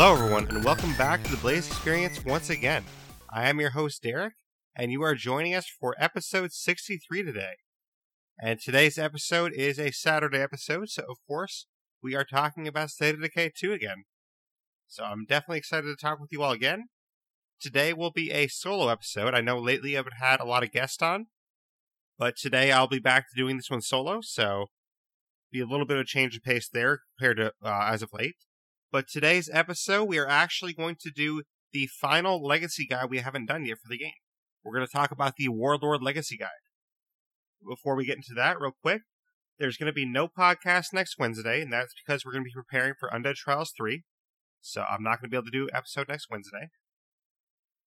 Hello, everyone, and welcome back to the Blaise XPerience once again. I am your host, Derreck, and you are joining us for episode 63 today. And today's episode is a Saturday episode, so of course, we are talking about State of Decay 2 again. So I'm definitely excited to talk with you all again. Today will be a solo episode. I know lately I've had a lot of guests on, but today I'll be back to doing this one solo, so be a little bit of a change of pace there compared to uh, as of late. But today's episode, we are actually going to do the final legacy guide we haven't done yet for the game. We're going to talk about the Warlord Legacy Guide. Before we get into that, real quick, there's going to be no podcast next Wednesday, and that's because we're going to be preparing for Undead Trials 3. So I'm not going to be able to do episode next Wednesday.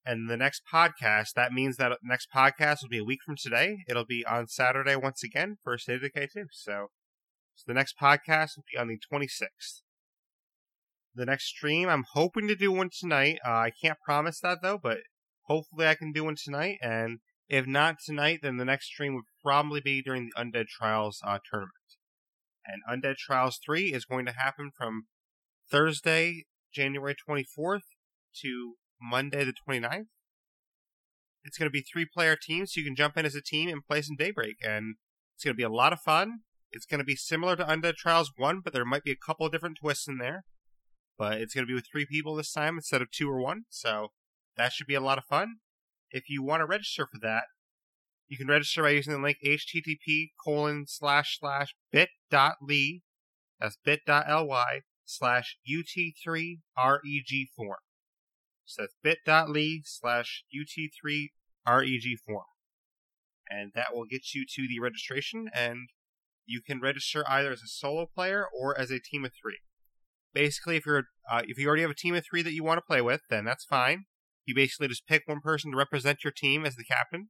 And the next podcast, that means that next podcast will be a week from today. It'll be on Saturday once again for State of Decay 2. So, so the next podcast will be on the 26th. The next stream, I'm hoping to do one tonight. Uh, I can't promise that though, but hopefully I can do one tonight. And if not tonight, then the next stream would probably be during the Undead Trials uh, tournament. And Undead Trials 3 is going to happen from Thursday, January 24th to Monday the 29th. It's going to be three player teams, so you can jump in as a team and play some Daybreak. And it's going to be a lot of fun. It's going to be similar to Undead Trials 1, but there might be a couple of different twists in there. But it's going to be with three people this time instead of two or one, so that should be a lot of fun. If you want to register for that, you can register by using the link http colon slash slash bit.ly, that's bit.ly slash ut3reg form. So that's bit.ly slash ut3reg form. And that will get you to the registration, and you can register either as a solo player or as a team of three. Basically, if you're uh, if you already have a team of three that you want to play with, then that's fine. You basically just pick one person to represent your team as the captain,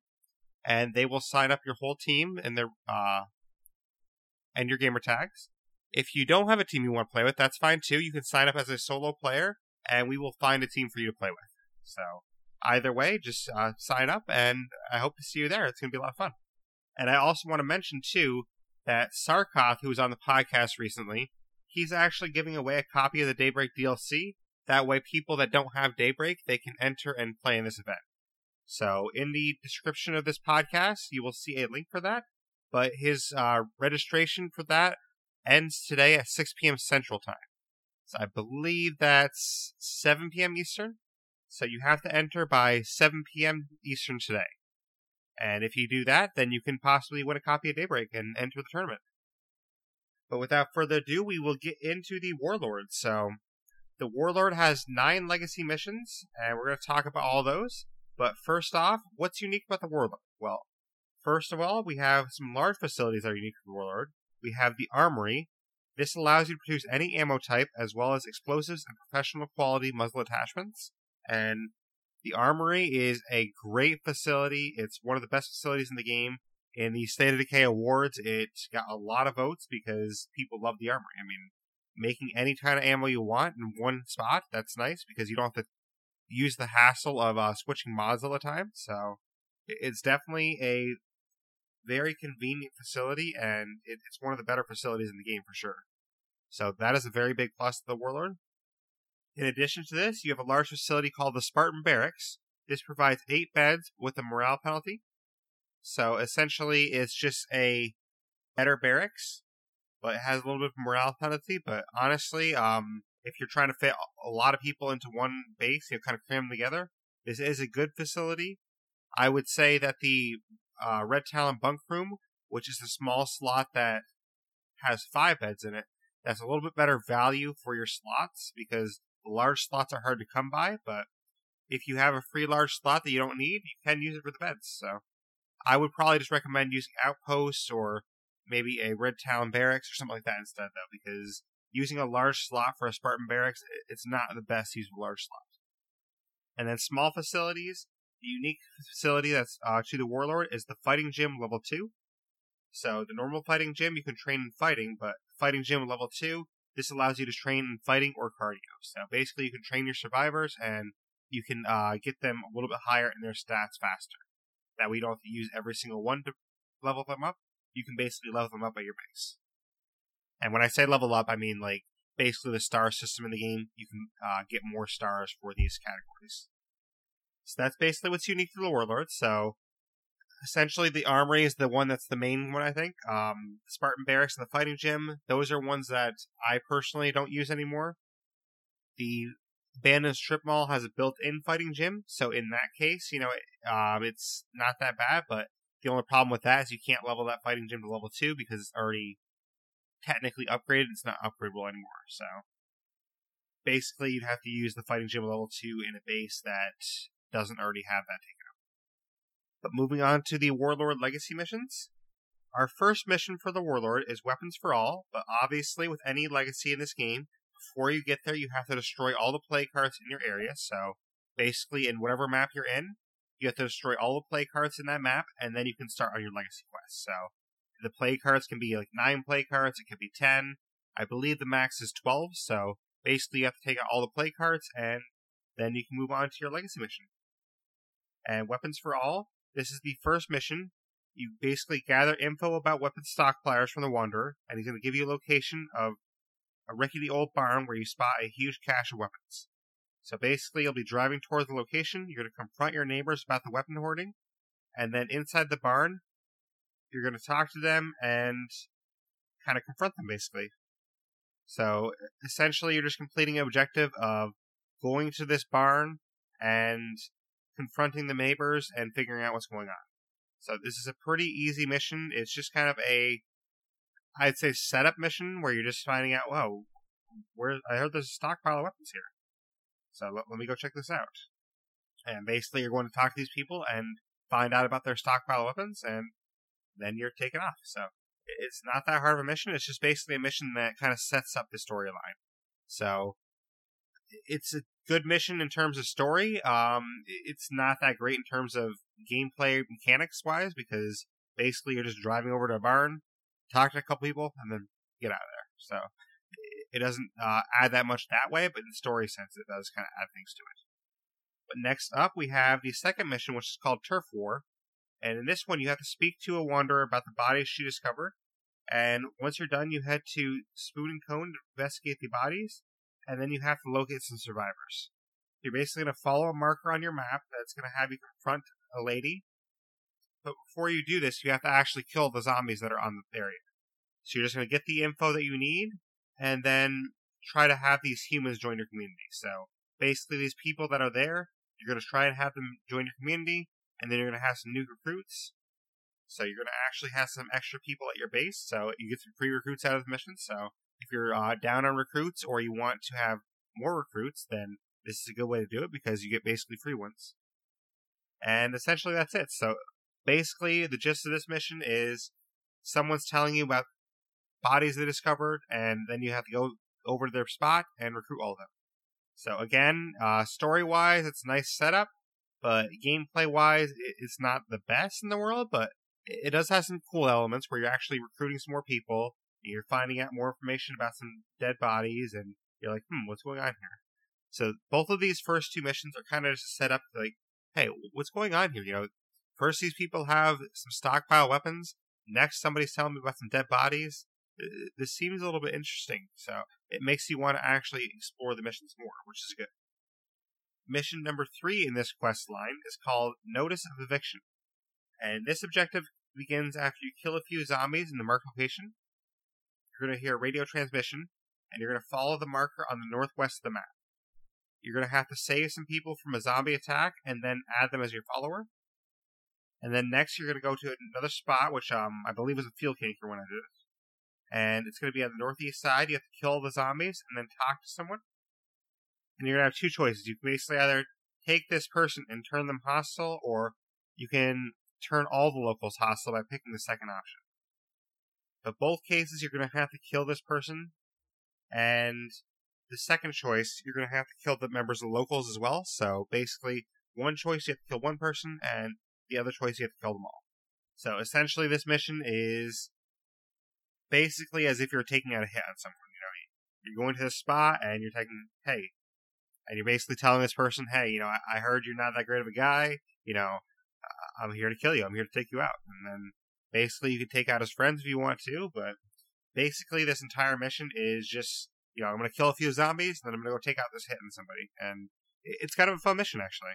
and they will sign up your whole team and their uh, and your gamer tags. If you don't have a team you want to play with, that's fine too. You can sign up as a solo player, and we will find a team for you to play with. So either way, just uh, sign up, and I hope to see you there. It's going to be a lot of fun. And I also want to mention too that Sarkoth, who was on the podcast recently, he's actually giving away a copy of the Daybreak DLC. That way, people that don't have Daybreak they can enter and play in this event. So, in the description of this podcast, you will see a link for that. But his uh, registration for that ends today at 6 p.m. Central Time. So I believe that's 7 p.m. Eastern. So you have to enter by 7 p.m. Eastern today. And if you do that, then you can possibly win a copy of Daybreak and enter the tournament. But without further ado, we will get into the Warlord. So the Warlord has nine legacy missions, and we're going to talk about all those. But first off, what's unique about the Warlord? Well, first of all, we have some large facilities that are unique to the Warlord. We have the Armory. This allows you to produce any ammo type, as well as explosives and professional quality muzzle attachments. And the Armory is a great facility. It's one of the best facilities in the game. In the State of Decay Awards, it got a lot of votes because people love the armor. I mean, making any kind of ammo you want in one spot, that's nice because you don't have to use the hassle of uh, switching mods all the time. So it's definitely a very convenient facility, and it's one of the better facilities in the game for sure. So that is a very big plus to the Warlord. In addition to this, you have a large facility called the Spartan Barracks. This provides eight beds with a morale penalty. So essentially, it's just a better barracks, but it has a little bit of morale penalty. But honestly, um, if you're trying to fit a lot of people into one base, you know, kind of cram them together, this is a good facility. I would say that the uh, Red Talon bunk room, which is a small slot that has five beds in it, that's a little bit better value for your slots because the large slots are hard to come by. But if you have a free large slot that you don't need, you can use it for the beds. So I would probably just recommend using Outposts or maybe a Red Talon Barracks or something like that instead, though, because using a large slot for a Spartan Barracks, it's not the best use of large slot. And then small facilities, the unique facility that's uh, to the Warlord is the Fighting Gym Level 2. So the normal Fighting Gym, you can train in fighting, but Fighting Gym Level 2, this allows you to train in fighting or cardio. So basically, you can train your survivors and you can uh, get them a little bit higher in their stats faster. That we don't have to use every single one to level them up. You can basically level them up at your base. And when I say level up, I mean like basically the star system in the game. You can uh, get more stars for these categories. So that's basically what's unique to the Warlord. So essentially, the armory is the one that's the main one, I think. Um, Spartan Barracks and the Fighting Gym, those are ones that I personally don't use anymore. The Abandoned Strip Mall has a built-in fighting gym, so in that case, you know, um, it's not that bad. But the only problem with that is you can't level that fighting gym to level two because it's already technically upgraded. It's not upgradable anymore. So basically, you'd have to use the fighting gym level two in a base that doesn't already have that taken up. But moving on to the Warlord Legacy missions. Our first mission for the Warlord is Weapons for All, but obviously, with any legacy in this game, before you get there, you have to destroy all the plague hearts in your area. So basically, in whatever map you're in, you have to destroy all the plague hearts in that map, and then you can start on your legacy quest. So the plague hearts can be like nine plague hearts, it could be ten. I believe the max is twelve. So basically, you have to take out all the plague hearts, and then you can move on to your legacy mission. And weapons for all. This is the first mission. You basically gather info about weapon stockpilers from the Wanderer, and he's going to give you a location of a rickety old barn where you spot a huge cache of weapons. So basically, you'll be driving towards the location. You're going to confront your neighbors about the weapon hoarding, and then inside the barn, you're going to talk to them and kind of confront them, basically. So essentially, you're just completing an objective of going to this barn and confronting the neighbors and figuring out what's going on. So this is a pretty easy mission. It's just kind of a, I'd say, setup mission where you're just finding out, whoa, where I heard there's a stockpile of weapons here. So let, let me go check this out. And basically, you're going to talk to these people and find out about their stockpile of weapons, and then you're taken off. So it's not that hard of a mission. It's just basically a mission that kind of sets up the storyline. So it's a good mission in terms of story. Um, it's not that great in terms of gameplay mechanics wise because basically you're just driving over to a barn, talk to a couple people, and then get out of there. So it doesn't uh, add that much that way, but in story sense, it does kind of add things to it. But next up, we have the second mission, which is called Turf War. And in this one, you have to speak to a wanderer about the bodies she discovered. And once you're done, you head to Spoon and Cone to investigate the bodies and then you have to locate some survivors. You're basically going to follow a marker on your map that's going to have you confront a lady. But before you do this, you have to actually kill the zombies that are on the area. So you're just going to get the info that you need, and then try to have these humans join your community. So basically, these people that are there, you're going to try and have them join your community, and then you're going to have some new recruits. So you're going to actually have some extra people at your base. So you get some free recruits out of the mission. So if you're uh, down on recruits or you want to have more recruits, then this is a good way to do it because you get basically free ones. And essentially that's it. So basically the gist of this mission is someone's telling you about bodies they discovered and then you have to go over to their spot and recruit all of them. So again, uh, story wise, it's a nice setup, but gameplay wise, it's not the best in the world, but it does have some cool elements where you're actually recruiting some more people you're finding out more information about some dead bodies, and you're like, hmm, what's going on here? So both of these first two missions are kind of just set up like, hey, what's going on here? You know, first these people have some stockpile weapons. Next, somebody's telling me about some dead bodies. This seems a little bit interesting, so it makes you want to actually explore the missions more, which is good. Mission number three in this quest line is called Notice of Eviction, and this objective begins after you kill a few zombies in the marked location you're going to hear a radio transmission, and you're going to follow the marker on the northwest of the map. You're going to have to save some people from a zombie attack and then add them as your follower. And then next, you're going to go to another spot, which um, I believe was a field canker when I did it. And it's going to be on the northeast side. You have to kill the zombies and then talk to someone. And you're going to have two choices. You can basically either take this person and turn them hostile, or you can turn all the locals hostile by picking the second option. But both cases, you're going to have to kill this person. And the second choice, you're going to have to kill the members of the locals as well. So basically, one choice, you have to kill one person, and the other choice, you have to kill them all. So essentially, this mission is basically as if you're taking out a hit on someone. You know, you're going to this spot and you're taking, hey, and you're basically telling this person, hey, you know, I, I heard you're not that great of a guy. You know, uh, I'm here to kill you. I'm here to take you out. And then Basically, you can take out his friends if you want to, but basically, this entire mission is just you know, I'm going to kill a few zombies, and then I'm going to go take out this hit on somebody, and it's kind of a fun mission actually.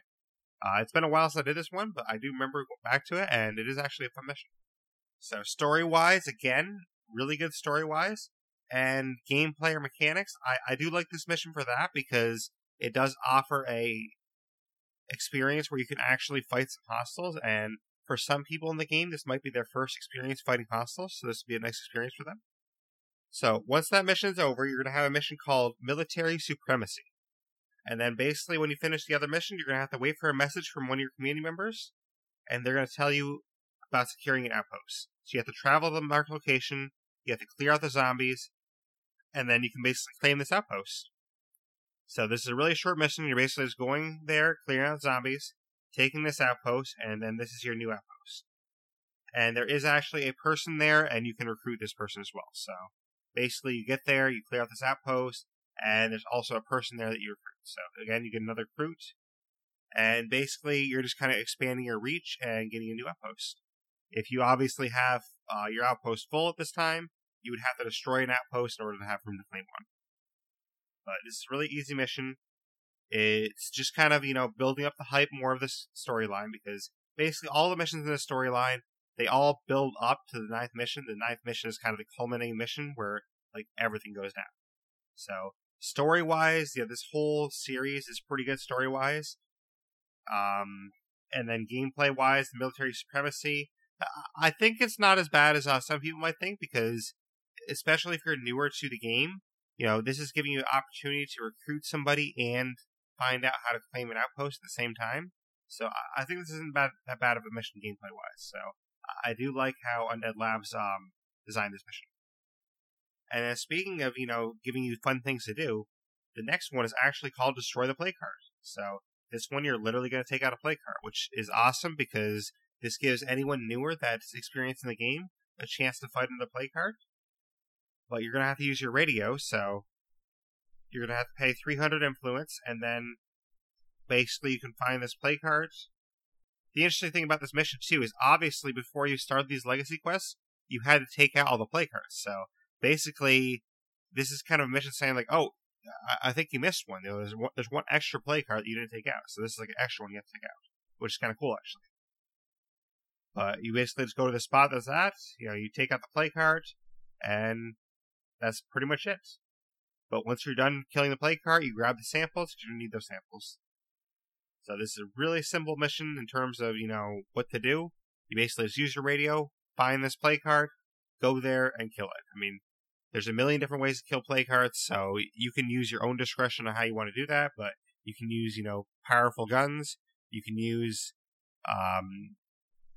Uh, it's been a while since I did this one, but I do remember going back to it, and it is actually a fun mission. So story wise, again, really good story wise, and gameplay or mechanics. I, I do like this mission for that because it does offer a experience where you can actually fight some hostiles, and for some people in the game, this might be their first experience fighting hostiles, so this would be a nice experience for them. So once that mission is over, you're going to have a mission called Military Supremacy. And then basically, when you finish the other mission, you're going to have to wait for a message from one of your community members, and they're going to tell you about securing an outpost. So you have to travel to the marked location, you have to clear out the zombies, and then you can basically claim this outpost. So this is a really short mission. You're basically just going there, clearing out zombies, taking this outpost, and then this is your new outpost. And there is actually a person there, and you can recruit this person as well. So basically, you get there, you clear out this outpost, and there's also a person there that you recruit. So again, you get another recruit, and basically, you're just kind of expanding your reach and getting a new outpost. If you obviously have uh, your outpost full at this time, you would have to destroy an outpost in order to have room to claim one. But this is really easy mission. It's just kind of, you know, building up the hype more of this storyline because basically all the missions in the storyline, they all build up to the ninth mission. The ninth mission is kind of the culminating mission where, like, everything goes down. So, story wise, yeah, this whole series is pretty good story wise. Um, and then gameplay wise, the military supremacy, I think it's not as bad as uh, some people might think because, especially if you're newer to the game, you know, this is giving you an opportunity to recruit somebody and find out how to claim an outpost at the same time. So I think this isn't bad, that bad of a mission gameplay wise. So I do like how Undead Labs um, designed this mission. And speaking of, you know, giving you fun things to do, the next one is actually called Destroy the Plague Heart. So this one you're literally going to take out a plague heart, which is awesome because this gives anyone newer that's experienced in the game a chance to fight in the plague heart. But you're going to have to use your radio, so you're going to have to pay 300 influence, and then basically you can find this plague hearts. The interesting thing about this mission, too, is obviously before you start these legacy quests, you had to take out all the plague hearts. So basically, this is kind of a mission saying, like, oh, I, I think you missed one. There's, one. there's one extra plague heart that you didn't take out. So this is like an extra one you have to take out, which is kind of cool, actually. But you basically just go to the spot that's at, you know, you take out the plague heart, and that's pretty much it. But once you're done killing the plague heart, you grab the samples you need those samples. So this is a really simple mission in terms of, you know, what to do. You basically just use your radio, find this plague heart, go there and kill it. I mean, there's a million different ways to kill plague hearts, so you can use your own discretion on how you want to do that, but you can use, you know, powerful guns, you can use um,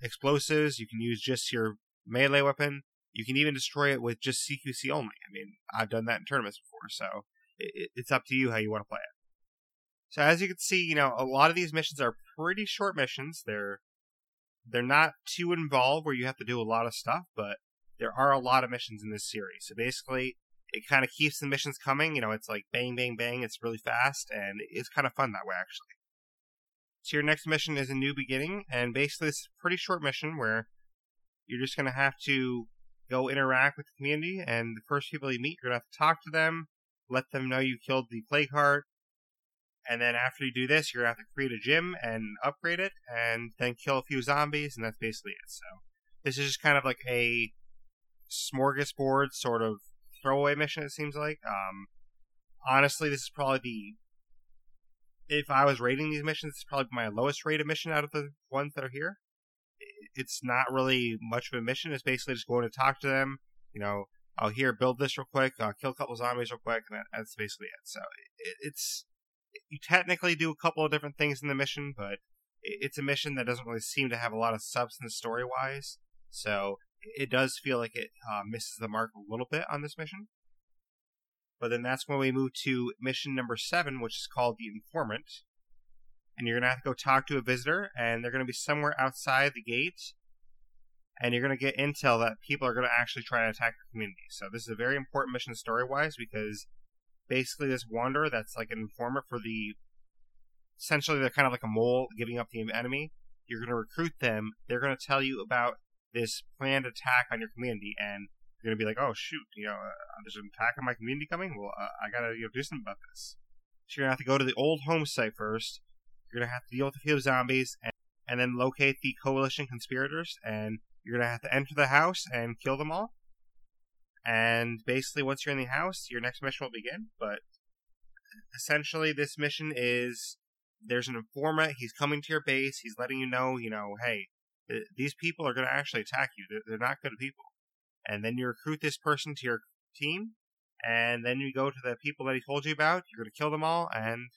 explosives, you can use just your melee weapon, you can even destroy it with just CQC only. I mean, I've done that in tournaments before, so it, it's up to you how you want to play it. So as you can see, you know, a lot of these missions are pretty short missions. They're they're not too involved where you have to do a lot of stuff, but there are a lot of missions in this series. So basically, it kind of keeps the missions coming. You know, it's like bang, bang, bang. It's really fast, and it's kind of fun that way, actually. So your next mission is a new beginning, and basically it's a pretty short mission where you're just going to have to go interact with the community, and the first people you meet, you're going to have to talk to them, let them know you killed the plague heart, and then after you do this, you're going to have to create a gym and upgrade it, and then kill a few zombies, and that's basically it. So this is just kind of like a smorgasbord sort of throwaway mission. It seems like. Um, honestly, this is probably the if I was rating these missions, it's probably my lowest rated mission out of the ones that are here. It's not really much of a mission. It's basically just going to talk to them. You know, I'll here build this real quick, I'll kill a couple zombies real quick, and that's basically it. So it, it's you technically do a couple of different things in the mission, but it's a mission that doesn't really seem to have a lot of substance story wise. So it does feel like it uh, misses the mark a little bit on this mission. But then that's when we move to mission number seven, which is called the Informant. And you're to have to go talk to a visitor, and they're to be somewhere outside the gate. And you're to get intel that people are to actually try to attack your community. So this is a very important mission story wise because basically this wanderer that's like an informant for the. Essentially, they're kind of like a mole giving up the enemy. You're going to recruit them. They're going to tell you about this planned attack on your community, and you're gonna be like, oh shoot, you know, uh, there's an attack on my community coming. Well, uh, I gotta you know do something about this. So you're gonna have to go to the old home site first. You're gonna have to deal with a few zombies and, and then locate the coalition conspirators. And you're gonna have to enter the house and kill them all. And basically, once you're in the house, your next mission will begin. But essentially, this mission is there's an informant. He's coming to your base. He's letting you know, you know, hey, these people are going to actually attack you. They're, they're not good people. And then you recruit this person to your team, and then you go to the people that he told you about. You're going to kill them all, and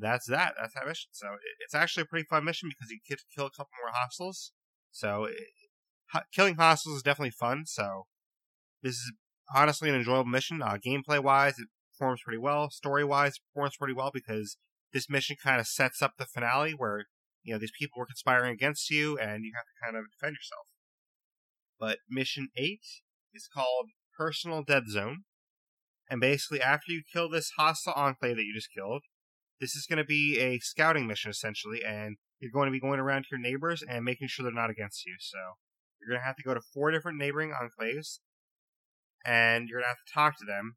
that's that. That's that mission. So it, it's actually a pretty fun mission because you get to kill a couple more hostiles. So it, killing hostiles is definitely fun. So this is honestly an enjoyable mission. Uh, gameplay wise, it performs pretty well. Story wise, performs pretty well because this mission kind of sets up the finale where you know these people were conspiring against you and you have to kind of defend yourself. But mission eight is called Personal Dead Zone, and basically after you kill this hostile enclave that you just killed, this is going to be a scouting mission essentially, and you're going to be going around to your neighbors and making sure they're not against you. So you're going to have to go to four different neighboring enclaves, and you're going to have to talk to them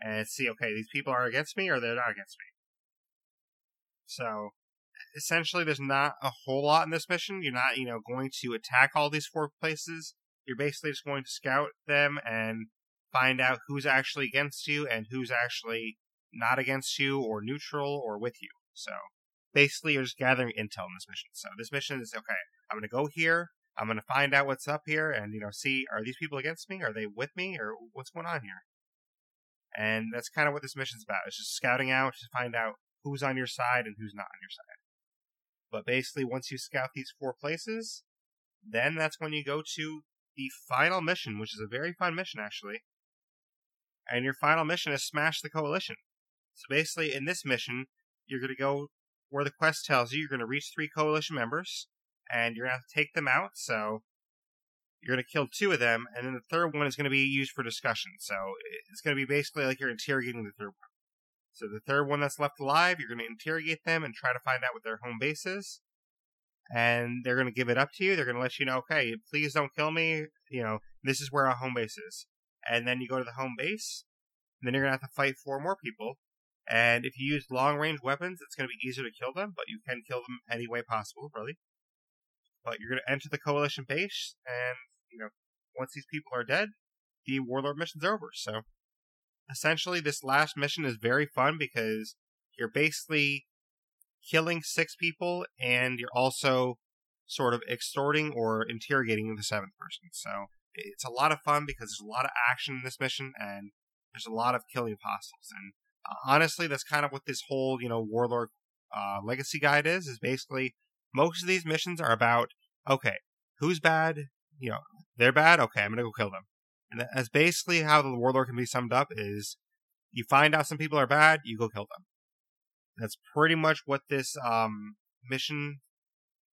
and see, okay, these people are against me or they're not against me. So essentially, there's not a whole lot in this mission. You're not, you know, going to attack all these four places. You're basically just going to scout them and find out who's actually against you and who's actually not against you or neutral or with you. So basically, you're just gathering intel in this mission. So this mission is okay. I'm going to go here. I'm going to find out what's up here and you know see are these people against me? Are they with me? Or what's going on here? And that's kind of what this mission's about. It's just scouting out to find out who's on your side and who's not on your side. But basically, once you scout these four places, then that's when you go to the final mission, which is a very fun mission, actually. And your final mission is Smash the Coalition. So basically, in this mission, you're going to go where the quest tells you you're going to reach three coalition members, and you're going to have to take them out. So you're going to kill two of them, and then the third one is going to be used for discussion. So it's going to be basically like you're interrogating the third one. So the third one that's left alive, you're going to interrogate them and try to find out what their home base is. And they're going to give it up to you. They're going to let you know, okay, please don't kill me. You know, this is where our home base is. And then you go to the home base. And then you're going to have to fight four more people. And if you use long range weapons, it's going to be easier to kill them, but you can kill them any way possible, really. But you're going to enter the coalition base, and, you know, once these people are dead, the warlord mission's over. So essentially this last mission is very fun because you're basically killing six people and you're also sort of extorting or interrogating the seventh person. So it's a lot of fun because there's a lot of action in this mission and there's a lot of killing of hostiles. And uh, honestly, that's kind of what this whole, you know, Warlord uh, Legacy Guide is, is basically most of these missions are about, okay, who's bad? You know, they're bad? Okay, I'm going to go kill them. And that's basically how the warlord can be summed up is you find out some people are bad, you go kill them. That's pretty much what this um, mission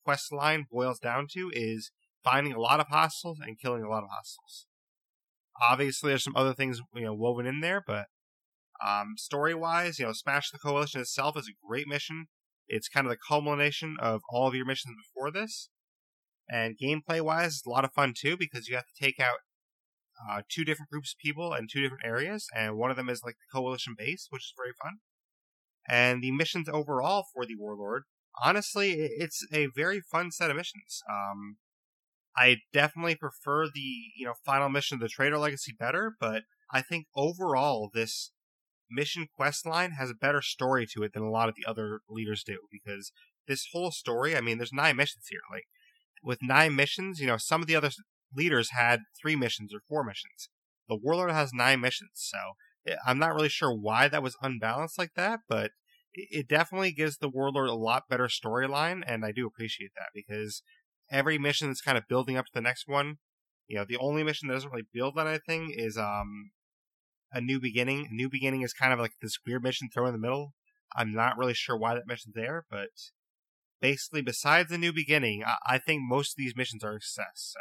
quest line boils down to is finding a lot of hostiles and killing a lot of hostiles. Obviously, there's some other things you know woven in there, but um, story wise, you know, Smash the Coalition itself is a great mission. It's kind of the culmination of all of your missions before this. And gameplay wise, it's a lot of fun too because you have to take out uh, two different groups of people in two different areas, and one of them is like the coalition base, which is very fun. And the missions overall for the Warlord, honestly, it's a very fun set of missions. Um, I definitely prefer the you know final mission of the Trader Legacy better, but I think overall this mission quest line has a better story to it than a lot of the other leaders do because this whole story, I mean, there's nine missions here. Like with nine missions, you know, some of the other leaders had three missions or four missions. The Warlord has nine missions, so eh, I'm not really sure why that was unbalanced like that, but it definitely gives the Warlord a lot better storyline, and I do appreciate that because every mission is kind of building up to the next one. You know, the only mission that doesn't really build on anything is um a new beginning. A new beginning is kind of like this weird mission thrown in the middle. I'm not really sure why that mission's there, but basically, besides the new beginning, I, I think most of these missions are a success. So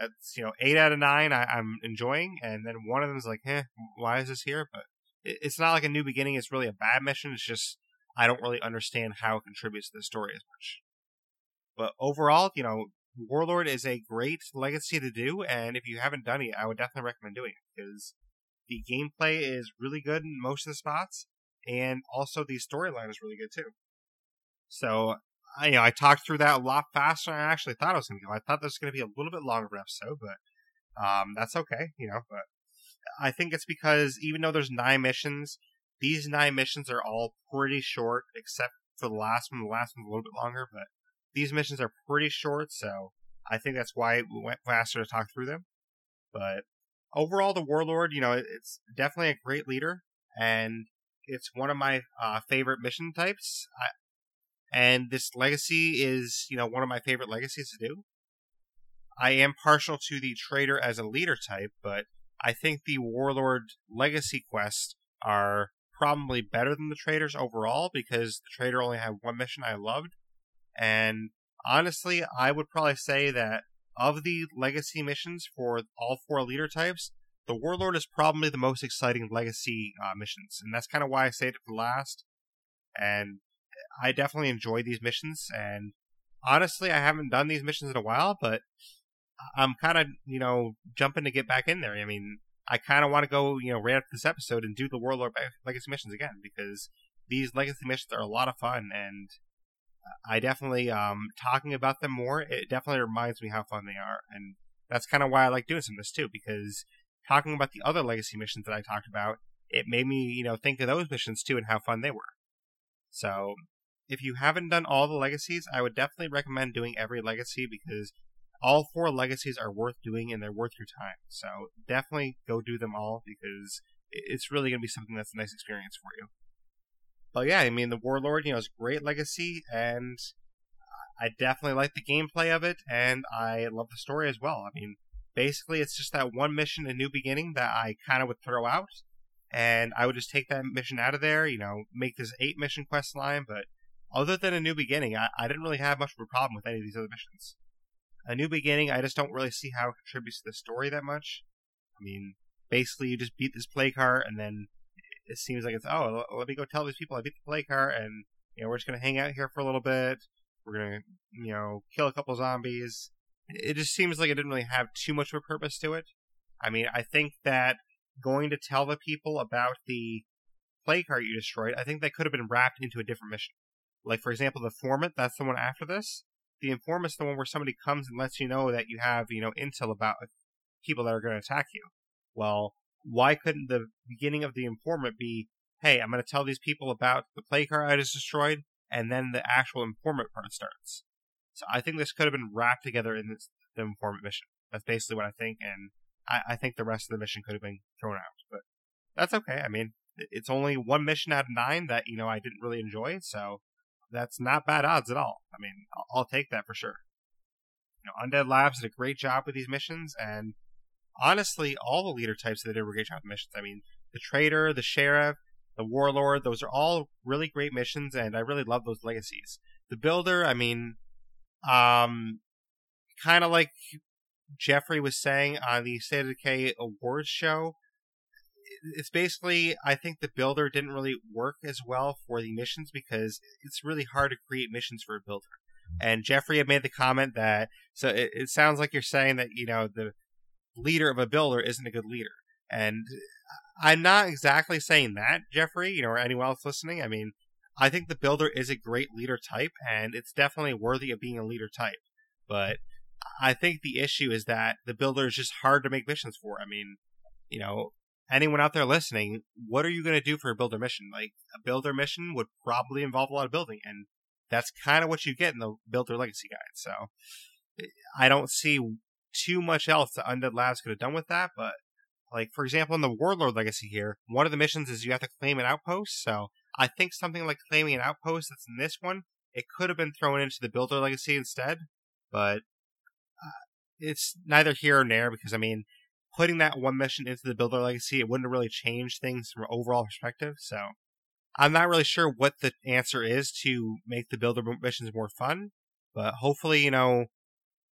that's you know eight out of nine I, am enjoying, and then one of them is like, eh, why is this here? But it, it's not like a new beginning. It's really a bad mission. It's just I don't really understand how it contributes to the story as much. But overall, you know, Warlord is a great legacy to do, and if you haven't done it, I would definitely recommend doing it because the gameplay is really good in most of the spots, and also the storyline is really good too. So, I, you know, I talked through that a lot faster than I actually thought I was going to go. I thought this was going to be a little bit longer episode, but um, that's okay, you know. But I think it's because even though there's nine missions, these nine missions are all pretty short, except for the last one. The last one's a little bit longer, but these missions are pretty short, so I think that's why we went faster to talk through them. But overall, the Warlord, you know, it's definitely a great leader, and it's one of my uh, favorite mission types. And this legacy is, you know, one of my favorite legacies to do. I am partial to the trader as a leader type, but I think the Warlord legacy quests are probably better than the traders overall because the trader only had one mission I loved. And honestly, I would probably say that of the legacy missions for all four leader types, the Warlord is probably the most exciting legacy uh, missions. And that's kind of why I saved it for last. And I definitely enjoy these missions. And honestly, I haven't done these missions in a while, but I'm kind of, you know, jumping to get back in there. I mean, I kind of want to go, you know, right after this episode and do the Warlord Legacy missions again because these Legacy missions are a lot of fun, and I definitely, um, talking about them more, it definitely reminds me how fun they are, and that's kind of why I like doing some of this too because talking about the other Legacy missions that I talked about, it made me, you know, think of those missions too and how fun they were. So, if you haven't done all the legacies, I would definitely recommend doing every legacy because all four legacies are worth doing and they're worth your time. So definitely go do them all because it's really going to be something that's a nice experience for you. But yeah, I mean, the Warlord, you know, is a great legacy and I definitely like the gameplay of it and I love the story as well. I mean, basically, it's just that one mission, A New Beginning, that I kind of would throw out. And I would just take that mission out of there, you know, make this eight mission quest line. But other than A New Beginning, I, I didn't really have much of a problem with any of these other missions a new beginning, I just don't really see how it contributes to the story that much. I mean, basically, you just beat this plague heart, and then it seems like it's oh, let me go tell these people I beat the plague heart, and you know we're just gonna hang out here for a little bit. We're gonna you know kill a couple zombies. It just seems like it didn't really have too much of a purpose to it. I mean, I think that going to tell the people about the plague heart you destroyed, I think that could have been wrapped into a different mission. Like for example, the Formant, that's the one after this the informant is the one where somebody comes and lets you know that you have, you know, intel about people that are going to attack you. Well, why couldn't the beginning of the informant be, hey, I'm going to tell these people about the plague heart I just destroyed, and then the actual informant part starts. So I think this could have been wrapped together in this, the informant mission. That's basically what I think, and I, I think the rest of the mission could have been thrown out. But that's okay. I mean, it's only one mission out of nine that you know I didn't really enjoy, so that's not bad odds at all. I mean, I'll, I'll take that for sure. You know, Undead Labs did a great job with these missions, and honestly, all the leader types they did a great job with missions. I mean, the trader, the sheriff, the warlord, those are all really great missions, and I really love those legacies. The builder, I mean, um, kind of like Jeffrey was saying on the State of Decay awards show, it's basically I think the builder didn't really work as well for the missions because it's really hard to create missions for a builder. And Jeffrey had made the comment that so it, it sounds like you're saying that you know the leader of a builder isn't a good leader, and I'm not exactly saying that, Jeffrey, you know, or anyone else listening. I mean, I think the builder is a great leader type, and it's definitely worthy of being a leader type. But I think the issue is that the builder is just hard to make missions for. I mean, you know, anyone out there listening, what are you going to do for a builder mission? Like a builder mission would probably involve a lot of building, and that's kind of what you get in the Builder Legacy Guide. So eh, I don't see too much else that Undead Labs could have done with that, but like for example in the Warlord Legacy here, one of the missions is you have to claim an outpost. So I think something like claiming an outpost that's in this one, it could have been thrown into the Builder Legacy instead, but it's neither here nor there because I mean putting that one mission into the Builder Legacy, it wouldn't really change things from an overall perspective. So I'm not really sure what the answer is to make the Builder missions more fun, but hopefully, you know,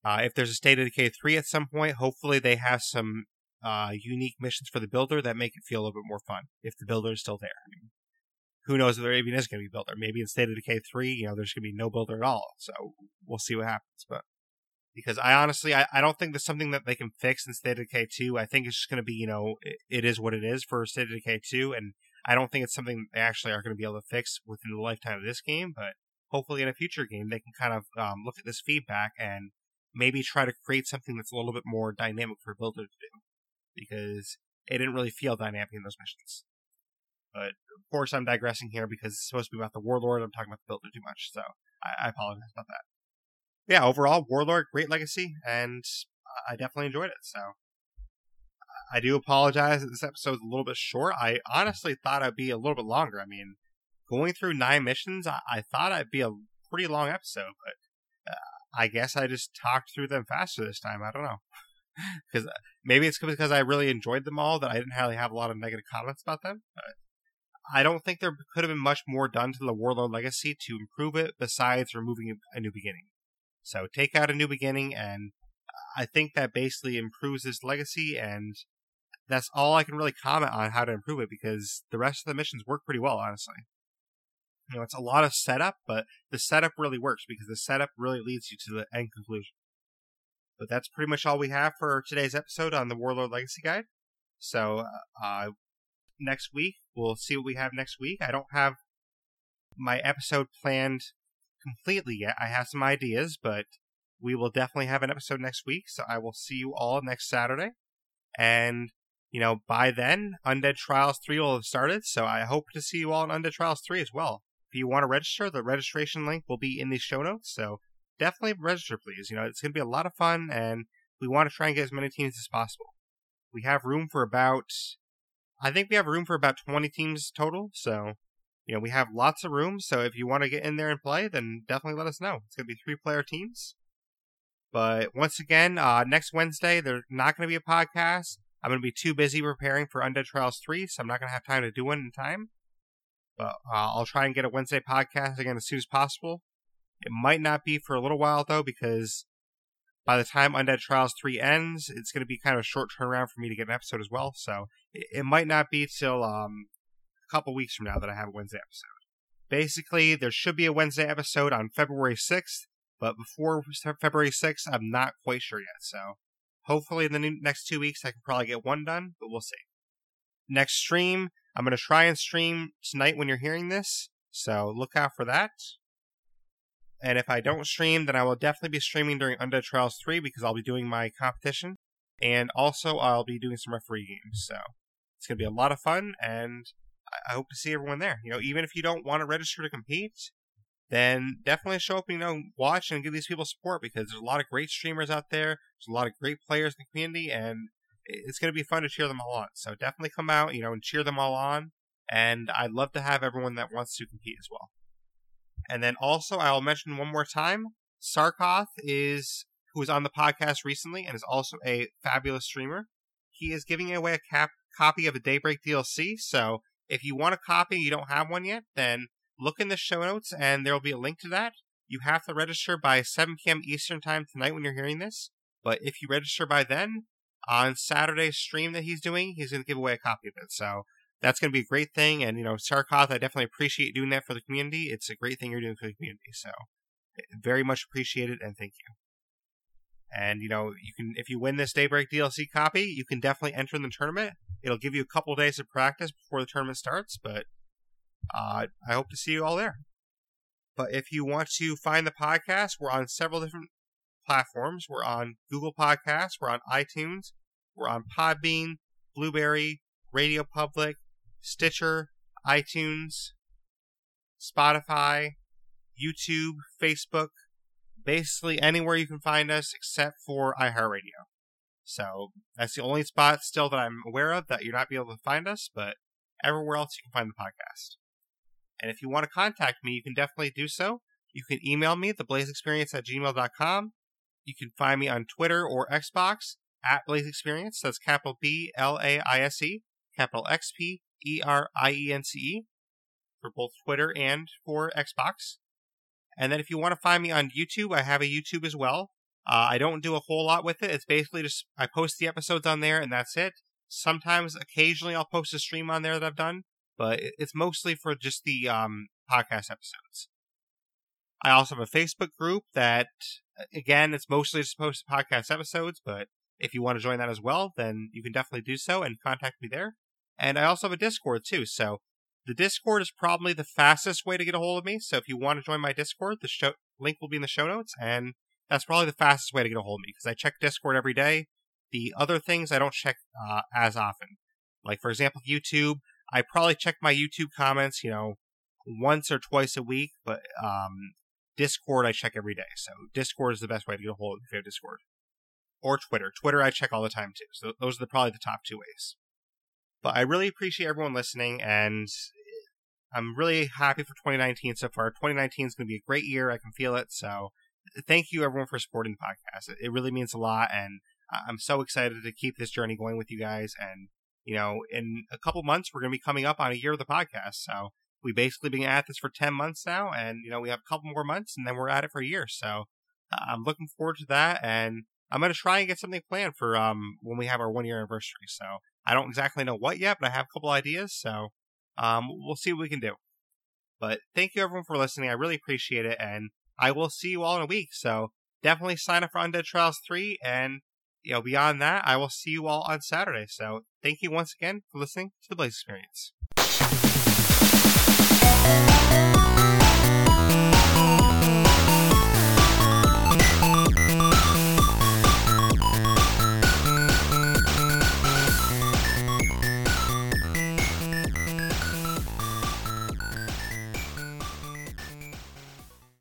uh, if there's a State of Decay 3 at some point, hopefully they have some uh, unique missions for the Builder that make it feel a little bit more fun if the Builder is still there. I mean, who knows if there even is going to be Builder. Maybe in State of Decay 3, you know, there's going to be no Builder at all. So we'll see what happens. But because I honestly I, I don't think there's something that they can fix in State of Decay 2. I think it's just going to be you know it, it is what it is for State of Decay 2, and I don't think it's something they actually are going to be able to fix within the lifetime of this game. But hopefully in a future game they can kind of um, look at this feedback and maybe try to create something that's a little bit more dynamic for Builder to do because it didn't really feel dynamic in those missions. But of course, I'm digressing here because it's supposed to be about the Warlord. I'm talking about the Builder too much, so I, I apologize about that. Yeah, overall, Warlord, great legacy, and I definitely enjoyed it. So I do apologize that this episode is a little bit short. I honestly thought I'd be a little bit longer. I mean, going through nine missions, I, I thought I'd be a pretty long episode, but uh, I guess I just talked through them faster this time. I don't know. Because maybe it's because I really enjoyed them all that I didn't really have a lot of negative comments about them. But I don't think there could have been much more done to the Warlord Legacy to improve it besides removing a new beginning. So take out a new beginning, and I think that basically improves this legacy, and that's all I can really comment on how to improve it because the rest of the missions work pretty well, honestly. You know, it's a lot of setup, but the setup really works because the setup really leads you to the end conclusion. But that's pretty much all we have for today's episode on the Warlord Legacy Guide. So, uh, next week, we'll see what we have next week. I don't have my episode planned completely yet. I have some ideas, but we will definitely have an episode next week. So I will see you all next Saturday. And, you know, by then, Undead Trials 3 will have started. So I hope to see you all in Undead Trials 3 as well. If you want to register, the registration link will be in the show notes. So definitely register, please. You know, it's going to be a lot of fun, and we want to try and get as many teams as possible. We have room for about, I think we have room for about 20 teams total. So you know, we have lots of room. So if you want to get in there and play, then definitely let us know. It's going to be three player teams. But once again, uh, next Wednesday, there's not going to be a podcast. I'm going to be too busy preparing for Undead Trials 3, so I'm not going to have time to do one in time. But uh, I'll try and get a Wednesday podcast again as soon as possible. It might not be for a little while, though, because by the time Undead Trials 3 ends, it's going to be kind of a short turnaround for me to get an episode as well. So it, it might not be till um, couple weeks from now that I have a Wednesday episode. Basically, there should be a Wednesday episode on February 6th, but before February 6th, I'm not quite sure yet. So hopefully, in the next two weeks, I can probably get one done, but we'll see. Next stream, I'm going to try and stream tonight when you're hearing this, so look out for that. And if I don't stream, then I will definitely be streaming during Undead Trials 3 because I'll be doing my competition. And also, I'll be doing some referee games. So it's going to be a lot of fun, and I hope to see everyone there. You know, even if you don't want to register to compete, then definitely show up, you know, watch and give these people support because there's a lot of great streamers out there. There's a lot of great players in the community, and it's going to be fun to cheer them all on. So definitely come out, you know, and cheer them all on. And I'd love to have everyone that wants to compete as well. And then also, I'll mention one more time Sarkoth is who was on the podcast recently and is also a fabulous streamer. He is giving away a cap- copy of a Daybreak DLC, so if you want a copy and you don't have one yet, then look in the show notes and there will be a link to that. You have to register by 7 p.m. Eastern Time tonight when you're hearing this. But if you register by then, on Saturday's stream that he's doing, he's going to give away a copy of it. So that's going to be a great thing. And, you know, Sarkoth, I definitely appreciate doing that for the community. It's a great thing you're doing for the community. So eh, very much appreciated and thank you. And you know, you can if you win this Daybreak DLC copy, you can definitely enter in the tournament. It'll give you a couple days of practice before the tournament starts, but uh, I hope to see you all there. But if you want to find the podcast, we're on several different platforms. We're on Google Podcasts, we're on iTunes, we're on Podbean, Blubrry, Radio Public, Stitcher, iTunes, Spotify, YouTube, Facebook, basically anywhere you can find us except for iHeartRadio. So that's the only spot still that I'm aware of that you're not be able to find us, but everywhere else you can find the podcast. And if you want to contact me, you can definitely do so. You can email me, theblaisexperience at gmail.com. You can find me on Twitter or Xbox at Blaise XPerience. That's capital B L A I S E, capital X P E R I E N C E for both Twitter and for Xbox. And then if you want to find me on YouTube, I have a YouTube as well. Uh, I don't do a whole lot with it. It's basically just I post the episodes on there and that's it. Sometimes, occasionally, I'll post a stream on there that I've done, but it's mostly for just the um, podcast episodes. I also have a Facebook group that, again, it's mostly just post podcast episodes, but if you want to join that as well, then you can definitely do so and contact me there. And I also have a Discord too. So the Discord is probably the fastest way to get a hold of me. So if you want to join my Discord, the show link will be in the show notes, and that's probably the fastest way to get a hold of me because I check Discord every day. The other things I don't check uh, as often. Like for example, YouTube. I probably check my YouTube comments, you know, once or twice a week, but um, Discord I check every day. So Discord is the best way to get a hold of me if you have Discord. Or Twitter. Twitter I check all the time too. So those are the, probably the top two ways. But I really appreciate everyone listening, and I'm really happy for 2019 so far. 2019 is going to be a great year. I can feel it. So thank you everyone for supporting the podcast. It really means a lot, and I'm so excited to keep this journey going with you guys. And you know, in a couple months, we're going to be coming up on a year of the podcast. So we've basically been at this for 10 months now, and you know, we have a couple more months, and then we're at it for a year. So I'm looking forward to that, and I'm going to try and get something planned for um when we have our one year anniversary. So I don't exactly know what yet, but I have a couple ideas. So um, we'll see what we can do. But thank you everyone for listening. I really appreciate it, and I will see you all in a week. So definitely sign up for Undead Trials 3, and you know, beyond that, I will see you all on Saturday. So thank you once again for listening to the Blaise XPerience.